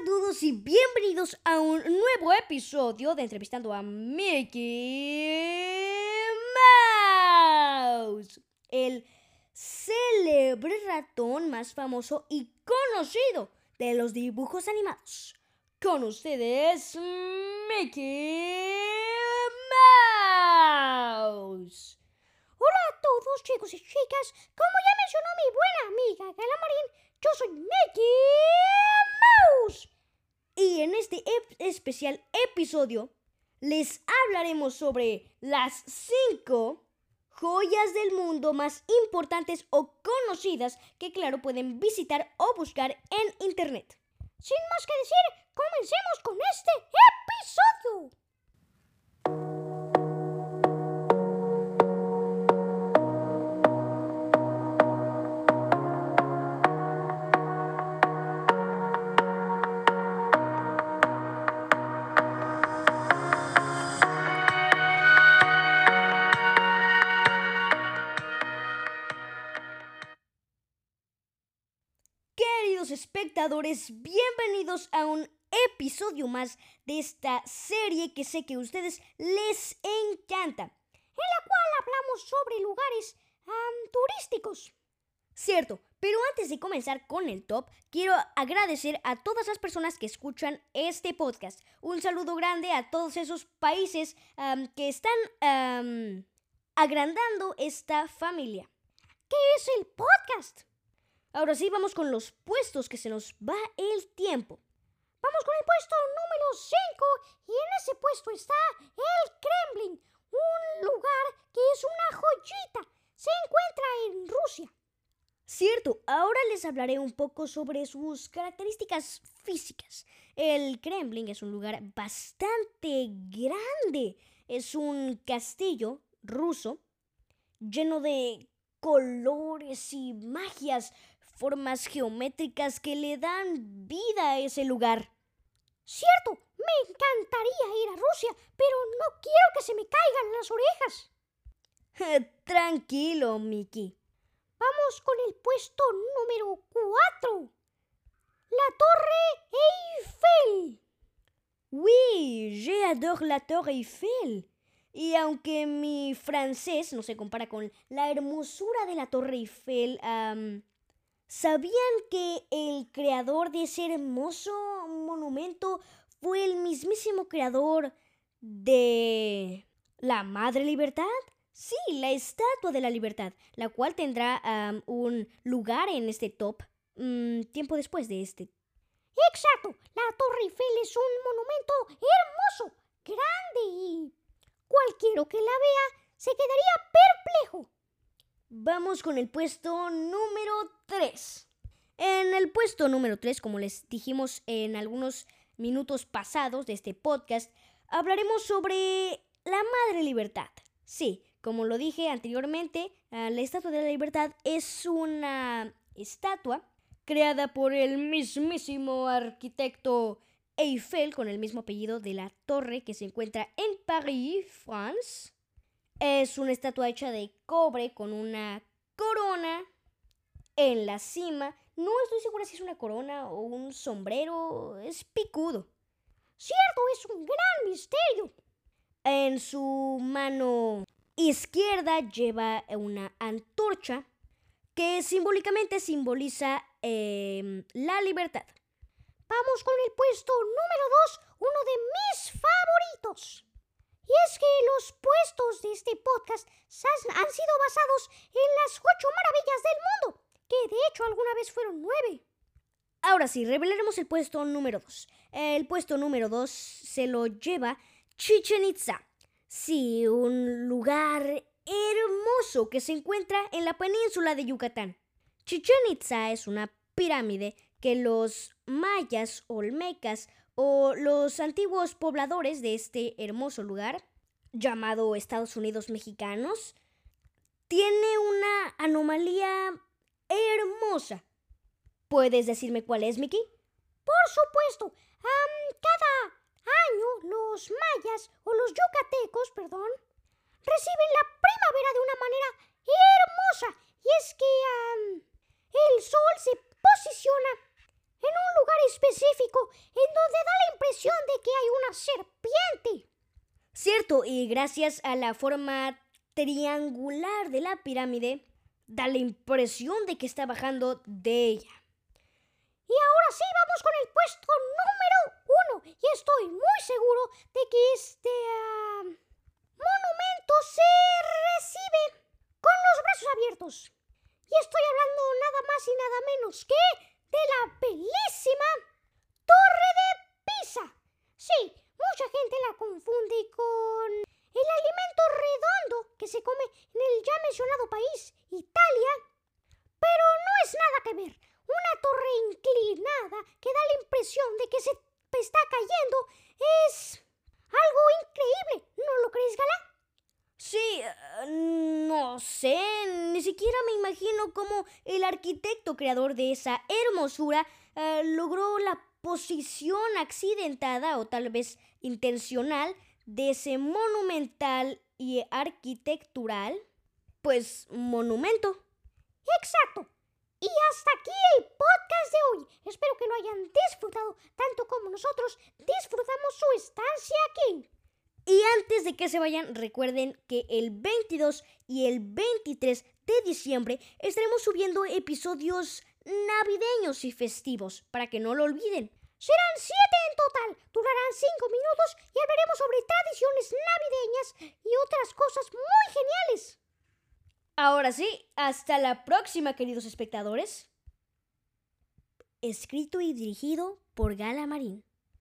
a todos y bienvenidos a un nuevo episodio de Entrevistando a Mickey Mouse, el célebre ratón más famoso y conocido de los dibujos animados. Con ustedes, Mickey Mouse. Hola a todos chicos y chicas, como ya mencionó mi buena amiga Galamarín, yo soy Mickey Y en este especial episodio les hablaremos sobre las 5 joyas del mundo más importantes o conocidas que claro pueden visitar o buscar en internet. Sin más que decir, comencemos con este episodio. Bienvenidos a un episodio más de esta serie que sé que a ustedes les encanta, en la cual hablamos sobre lugares turísticos. Cierto, pero antes de comenzar con el top, quiero agradecer a todas las personas que escuchan este podcast. Un saludo grande a todos esos países que están agrandando esta familia. ¿Qué es el podcast? Ahora sí, vamos con los puestos que se nos va el tiempo. Vamos con el puesto número 5 y en ese puesto está el Kremlin, un lugar que es una joyita. Se encuentra en Rusia. Cierto, ahora les hablaré un poco sobre sus características físicas. El Kremlin es un lugar bastante grande. Es un castillo ruso lleno de colores y magias formas geométricas que le dan vida a ese lugar. Cierto, me encantaría ir a Rusia, pero no quiero que se me caigan las orejas. Tranquilo, Mickey. Vamos con el puesto número 4. La Torre Eiffel. Oui, j'adore la Torre Eiffel. Y aunque mi francés no se compara con la hermosura de la Torre Eiffel, ¿Sabían que el creador de ese hermoso monumento fue el mismísimo creador de la Madre Libertad? Sí, la Estatua de la Libertad, la cual tendrá un lugar en este top mm, tiempo después de este. Exacto, la Torre Eiffel es un monumento hermoso, grande y cualquiera que la vea se quedaría perplejo. Vamos con el puesto número 3. En el puesto número 3, como les dijimos en algunos minutos pasados de este podcast, hablaremos sobre la Madre Libertad. Sí, como lo dije anteriormente, ah, la Estatua de la Libertad es una estatua creada por el mismísimo arquitecto Eiffel con el mismo apellido de la torre que se encuentra en París, France. Es una estatua hecha de cobre con una corona en la cima. No estoy segura si es una corona o un sombrero. Es picudo. Cierto, es un gran misterio. En su mano izquierda lleva una antorcha que simbólicamente simboliza em, la libertad. Vamos con el puesto número 2, uno de mis favoritos. Y es que los puestos de este podcast han sido basados en las ocho maravillas del mundo, que de hecho alguna vez fueron nueve. Ahora sí, revelaremos el puesto número 2. El puesto número 2 se lo lleva Chichen Itza. Sí, un lugar hermoso que se encuentra en la península de Yucatán. Chichen Itza es una pirámide que los mayas olmecas o los antiguos pobladores de este hermoso lugar, llamado Estados Unidos Mexicanos, tiene una anomalía hermosa. ¿Puedes decirme cuál es, Mickey? Por supuesto. cada año los mayas o los yucatecos, perdón, reciben la primavera de una manera hermosa. Y es que el sol se posiciona en un lugar específico en donde da la impresión de que hay una serpiente. Cierto, y gracias a la forma triangular de la pirámide, da la impresión de que está bajando de ella. Y ahora sí, vamos con el puesto número uno. Y estoy muy seguro de que este ah, monumento se recibe con los brazos abiertos. Y estoy hablando nada más y nada menos que de la bellísima Torre de Pisa. Sí, mucha gente la confunde con el alimento redondo que se come en el ya mencionado país, Italia. Pero no es nada que ver. Una torre inclinada que da la impresión de que se está cayendo es algo increíble. ¿No lo crees, Gala? Sí, eh, no sé, ni siquiera me imagino cómo el arquitecto creador de esa hermosura eh, logró la posición accidentada o tal vez intencional de ese monumental y arquitectural, pues monumento. Exacto. Y hasta aquí el podcast de hoy. Espero que lo hayan disfrutado tanto como nosotros disfrutamos su estancia aquí. Y antes de que se vayan, recuerden que el 22 y el 23 de diciembre estaremos subiendo episodios navideños y festivos, para que no lo olviden. Serán siete en total, durarán cinco minutos y hablaremos sobre tradiciones navideñas y otras cosas muy geniales. Ahora sí, hasta la próxima, queridos espectadores. Escrito y dirigido por Gala Marín.